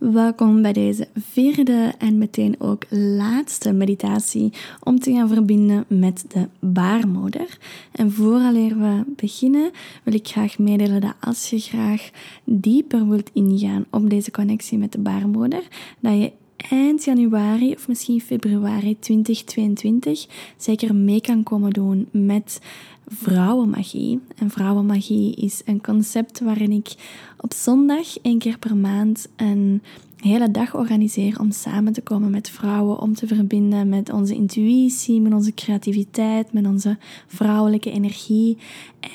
Welkom bij deze vierde en meteen ook laatste meditatie om te gaan verbinden met de baarmoeder. En vooraleer we beginnen, wil ik graag meedelen dat als je graag dieper wilt ingaan op deze connectie met de baarmoeder, dat je eind januari of misschien februari 2022 zeker mee kan komen doen met vrouwenmagie. En vrouwenmagie is een concept waarin ik op zondag één keer per maand een hele dag organiseer om samen te komen met vrouwen, om te verbinden met onze intuïtie, met onze creativiteit, met onze vrouwelijke energie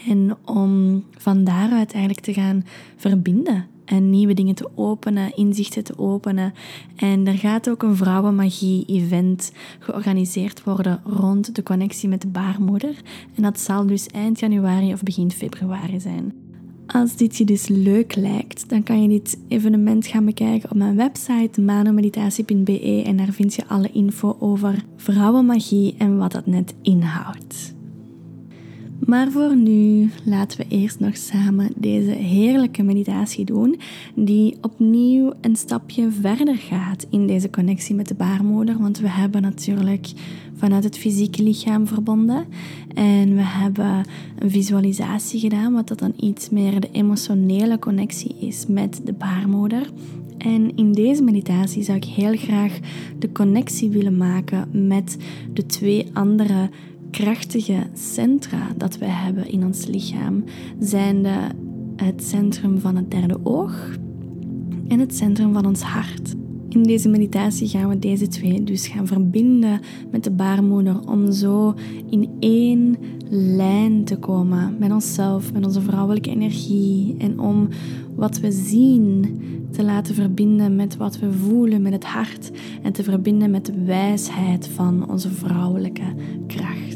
en om van daaruit eigenlijk te gaan verbinden en nieuwe dingen te openen, inzichten te openen. En er gaat ook een vrouwenmagie-event georganiseerd worden rond de connectie met de baarmoeder. En dat zal dus eind januari of begin februari zijn. Als dit je dus leuk lijkt, dan kan je dit evenement gaan bekijken op mijn website manomeditatie.be en daar vind je alle info over vrouwenmagie en wat dat net inhoudt. Maar voor nu laten we eerst nog samen deze heerlijke meditatie doen, die opnieuw een stapje verder gaat in deze connectie met de baarmoeder. Want we hebben natuurlijk vanuit het fysieke lichaam verbonden en we hebben een visualisatie gedaan, wat dat dan iets meer de emotionele connectie is met de baarmoeder. En in deze meditatie zou ik heel graag de connectie willen maken met de twee andere krachtige centra dat wij hebben in ons lichaam zijn de, het centrum van het derde oog en het centrum van ons hart. In deze meditatie gaan we deze twee dus gaan verbinden met de baarmoeder om zo in één lijn te komen met onszelf, met onze vrouwelijke energie en om wat we zien te laten verbinden met wat we voelen met het hart en te verbinden met de wijsheid van onze vrouwelijke kracht.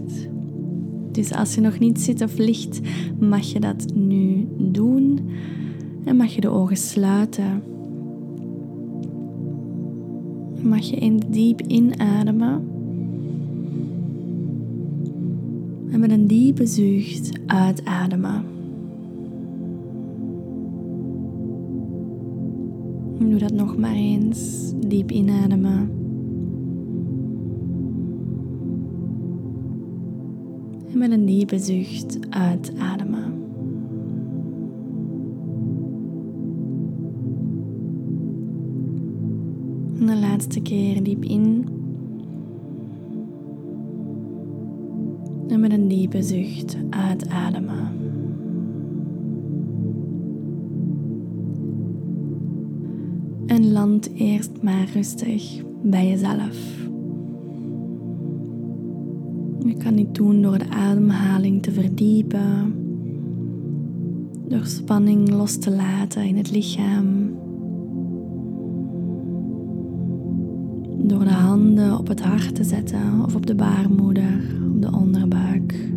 Dus als je nog niet zit of ligt, mag je dat nu doen en mag je de ogen sluiten. Mag je in diep inademen. En met een diepe zucht uitademen. Doe dat nog maar eens. Diep inademen. Met een diepe zucht uitademen. En de laatste keer diep in. En met een diepe zucht uitademen. En land eerst maar rustig bij jezelf. Je kan dit doen door de ademhaling te verdiepen, door spanning los te laten in het lichaam, door de handen op het hart te zetten of op de baarmoeder, op de onderbuik.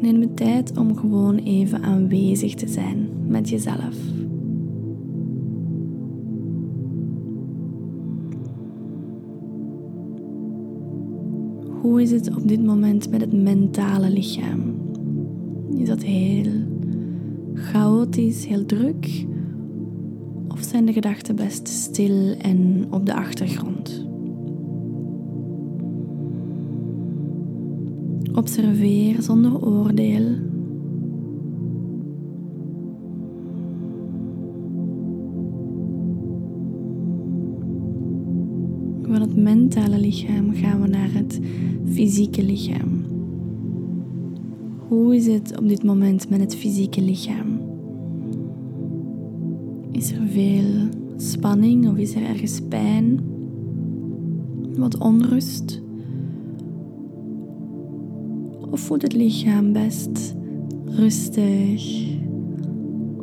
Neem de tijd om gewoon even aanwezig te zijn met jezelf. Hoe is het op dit moment met het mentale lichaam? Is dat heel chaotisch, heel druk? Of zijn de gedachten best stil en op de achtergrond? Observeer zonder oordeel. Mentale lichaam gaan we naar het fysieke lichaam. Hoe is het op dit moment met het fysieke lichaam? Is er veel spanning of is er ergens pijn? Wat onrust? Of voelt het lichaam best rustig,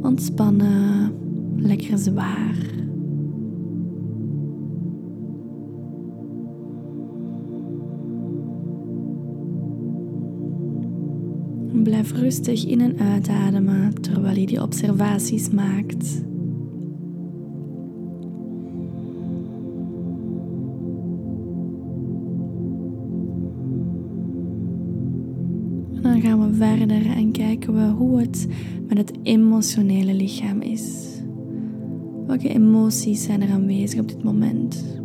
ontspannen, lekker zwaar? Blijf rustig in en uitademen terwijl je die observaties maakt. dan gaan we verder en kijken we hoe het met het emotionele lichaam is. Welke emoties zijn er aanwezig op dit moment?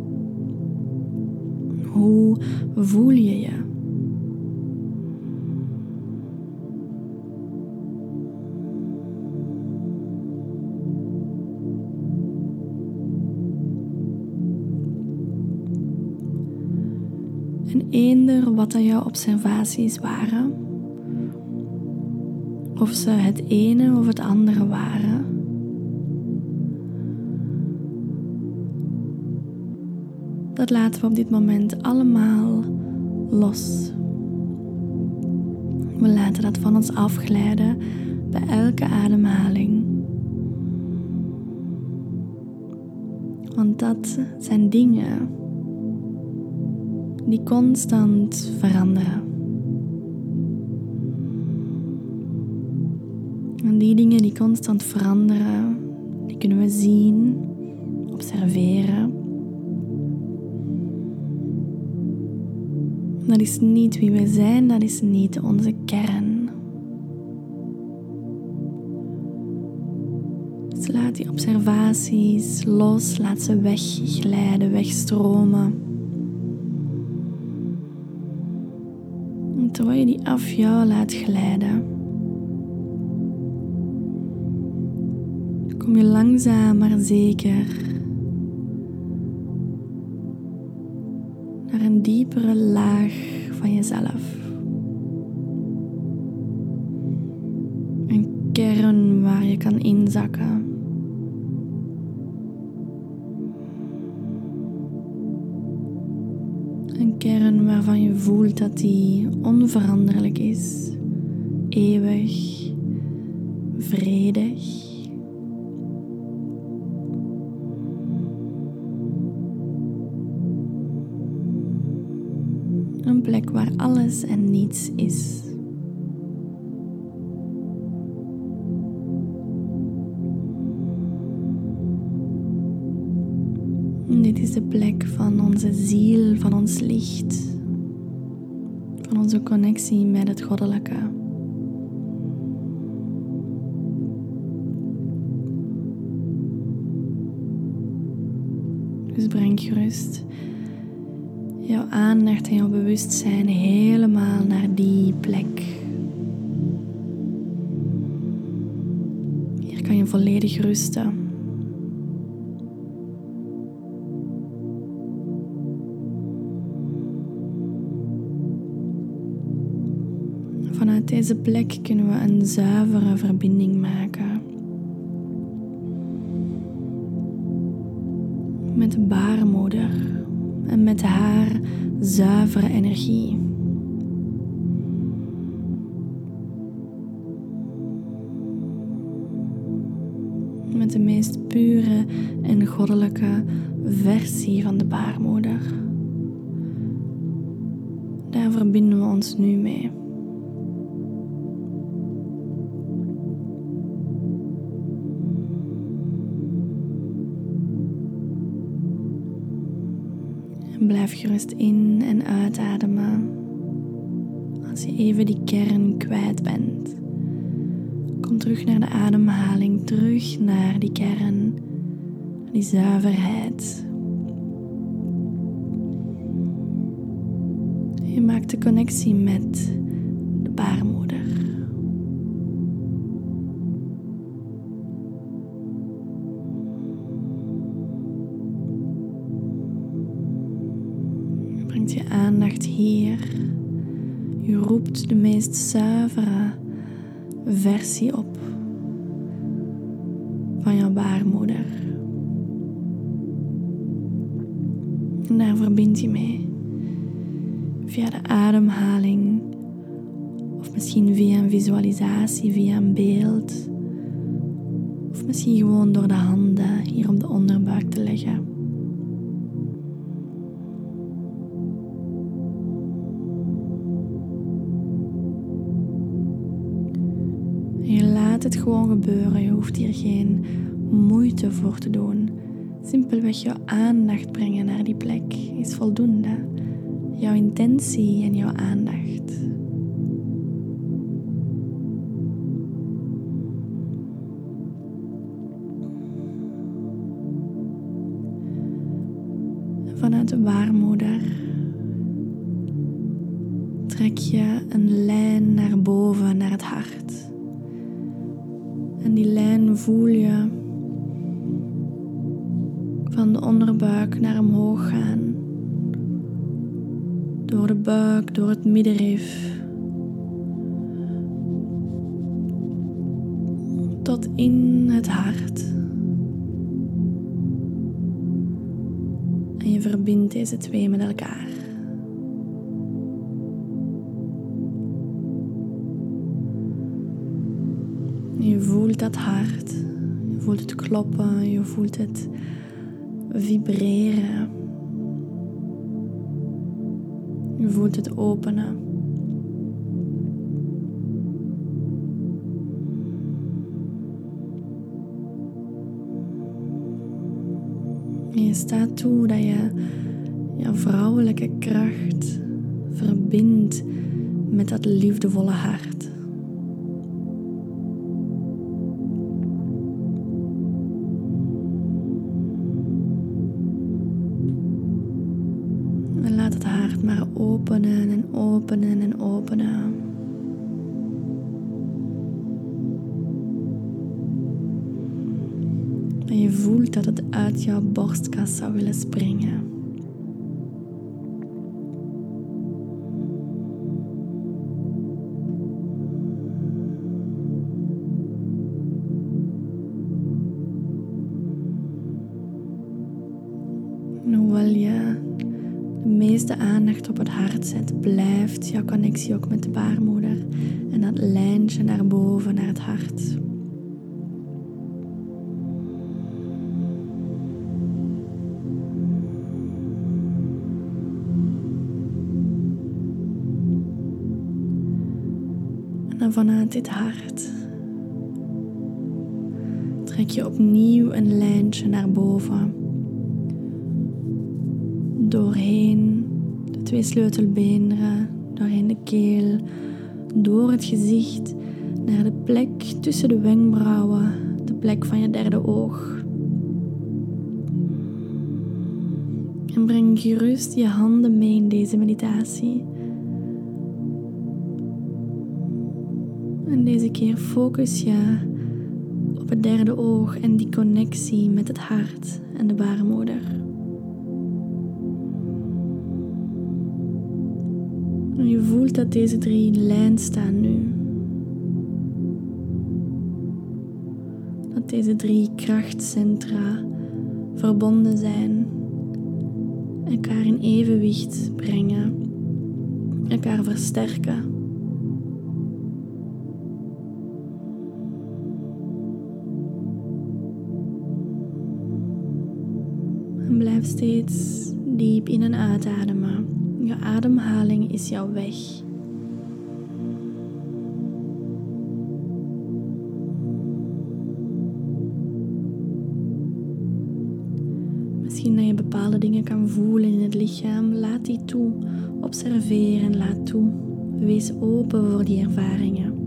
Hoe voel je je? Eender wat dat jouw observaties waren, of ze het ene of het andere waren, dat laten we op dit moment allemaal los. We laten dat van ons afglijden bij elke ademhaling. Want dat zijn dingen die constant veranderen. En die dingen die constant veranderen, die kunnen we zien, observeren. Dat is niet wie we zijn, dat is niet onze kern. Dus laat die observaties los, laat ze wegglijden, wegstromen. Af jou laat glijden, kom je langzaam maar zeker naar een diepere laag van jezelf. Een kern waar je kan inzakken. Waarvan je voelt dat die onveranderlijk is, eeuwig, vredig. Een plek waar alles en niets is. Dit is de plek van onze ziel, van ons licht, van onze connectie met het goddelijke. Dus breng gerust jouw aandacht en jouw bewustzijn helemaal naar die plek. Hier kan je volledig rusten. Deze plek kunnen we een zuivere verbinding maken. Met de baarmoeder en met haar zuivere energie. Met de meest pure en goddelijke versie van de baarmoeder. Daar verbinden we ons nu mee. Blijf gerust in- en uitademen als je even die kern kwijt bent. Kom terug naar de ademhaling, terug naar die kern, die zuiverheid. Je maakt de connectie met de baarmoeder. Roept de meest zuivere versie op van jouw baarmoeder. En daar verbind je mee via de ademhaling of misschien via een visualisatie, via een beeld. Of misschien gewoon door de handen hier op de onderbuik te leggen. Gewoon gebeuren. Je hoeft hier geen moeite voor te doen. Simpelweg jouw aandacht brengen naar die plek is voldoende. Jouw intentie en jouw aandacht. Door het middenrif. Tot in het hart. En je verbindt deze twee met elkaar. Je voelt dat hart, je voelt het kloppen, je voelt het vibreren. Je voelt het openen. En je staat toe dat je je vrouwelijke kracht verbindt met dat liefdevolle hart. Zou willen springen. En hoewel je de meeste aandacht op het hart zet, blijft jouw connectie ook met de baarmoeder en dat lijntje naar boven, naar het hart. Dit hart trek je opnieuw een lijntje naar boven doorheen de twee sleutelbeenderen, doorheen de keel, door het gezicht naar de plek tussen de wenkbrauwen, de plek van je derde oog. En breng gerust je handen mee in deze meditatie. En deze keer focus je op het derde oog en die connectie met het hart en de baarmoeder. En je voelt dat deze drie in lijn staan nu. Dat deze drie krachtcentra verbonden zijn, elkaar in evenwicht brengen, elkaar versterken. Steeds diep in en uitademen. Je ademhaling is jouw weg. Misschien dat je bepaalde dingen kan voelen in het lichaam. Laat die toe. Observeer en laat toe. Wees open voor die ervaringen.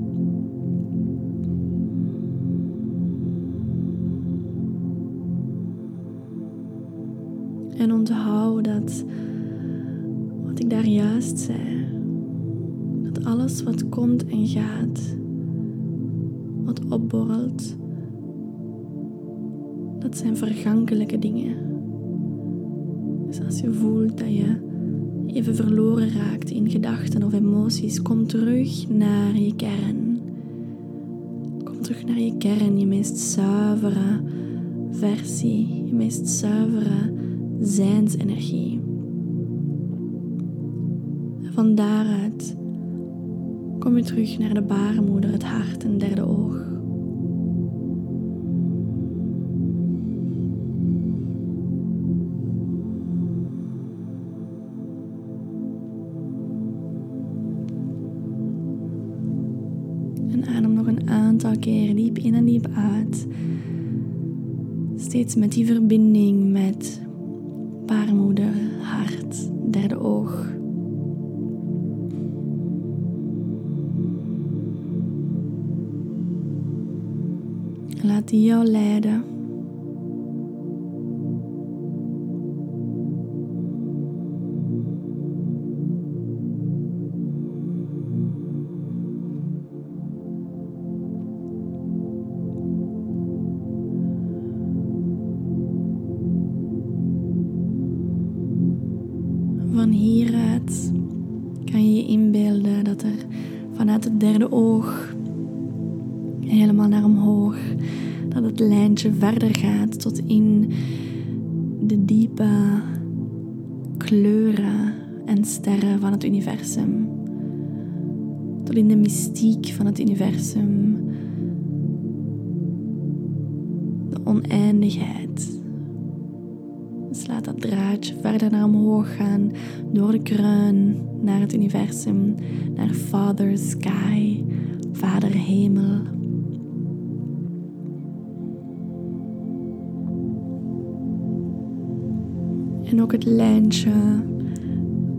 Vergankelijke dingen. Dus als je voelt dat je even verloren raakt in gedachten of emoties, kom terug naar je kern. Kom terug naar je kern, je meest zuivere versie, je meest zuivere zijnsenergie. Van daaruit kom je terug naar de baarmoeder, het hart en derde oog. En adem nog een aantal keer diep in en diep uit. Steeds met die verbinding met baarmoeder, hart, derde oog. Laat die jou leiden. Hieruit kan je je inbeelden dat er vanuit het derde oog helemaal naar omhoog, dat het lijntje verder gaat tot in de diepe kleuren en sterren van het universum. Tot in de mystiek van het universum. De oneindigheid. Laat dat draadje verder naar omhoog gaan, door de kruin naar het universum, naar Father Sky, Vader Hemel. En ook het lijntje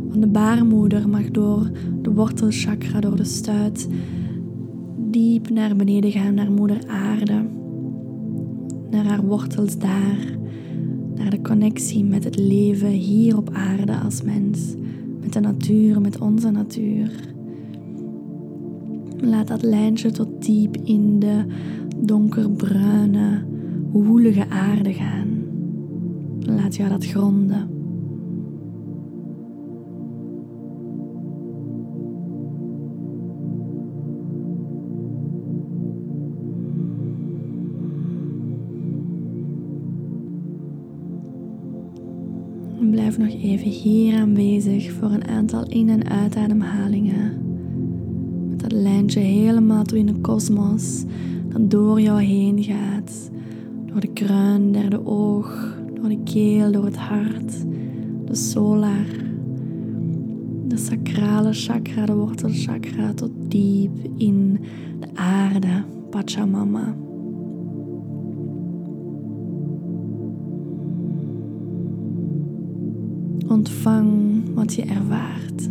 van de baarmoeder mag door de wortelchakra, door de stuit, diep naar beneden gaan, naar moeder aarde. Naar haar wortels daar naar de connectie met het leven hier op aarde als mens, met de natuur, met onze natuur. Laat dat lijntje tot diep in de donkerbruine, woelige aarde gaan. Laat jou dat gronden. Nog even hier aanwezig voor een aantal in- en uitademhalingen. Met dat lijntje helemaal toe in de kosmos dat door jou heen gaat. Door de kruin, derde oog, door de keel, door het hart, de solar, de sacrale chakra, de wortelchakra, tot diep in de aarde, Pachamama. Ontvang wat je ervaart.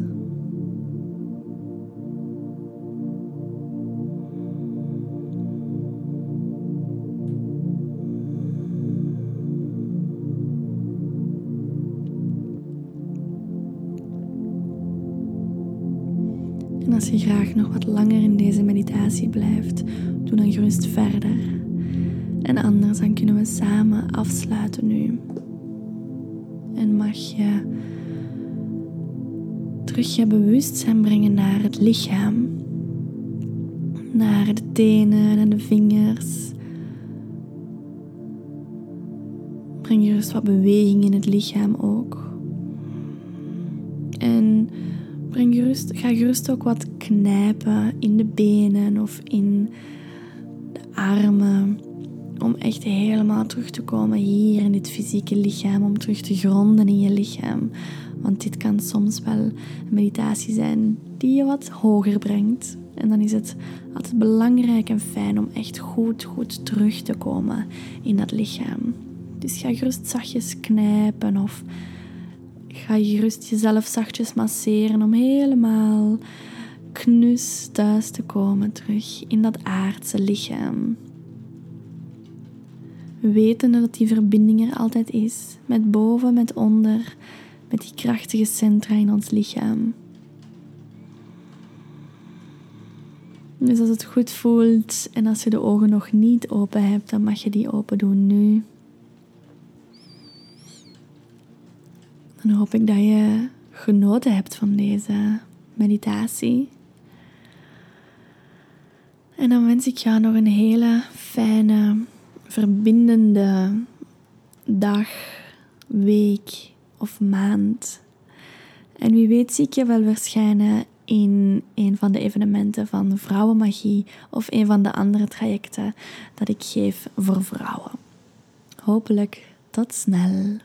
En als je graag nog wat langer in deze meditatie blijft, doe dan gerust verder. En anders dan kunnen we samen afsluiten nu en mag je terug je bewustzijn brengen naar het lichaam, naar de tenen en de vingers. Breng gerust wat beweging in het lichaam ook. En breng gerust, ga gerust ook wat knijpen in de benen of in de armen om echt helemaal terug te komen hier in dit fysieke lichaam, om terug te gronden in je lichaam. Want dit kan soms wel een meditatie zijn die je wat hoger brengt. En dan is het altijd belangrijk en fijn om echt goed, goed terug te komen in dat lichaam. Dus ga gerust zachtjes knijpen of ga gerust jezelf zachtjes masseren om helemaal knus thuis te komen terug in dat aardse lichaam wetende dat die verbinding er altijd is, met boven, met onder, met die krachtige centra in ons lichaam. Dus als het goed voelt en als je de ogen nog niet open hebt, dan mag je die open doen nu. Dan hoop ik dat je genoten hebt van deze meditatie. En dan wens ik jou nog een hele fijne verbindende dag, week of maand. En wie weet zie ik je wel verschijnen in een van de evenementen van Vrouwenmagie of een van de andere trajecten dat ik geef voor vrouwen. Hopelijk tot snel.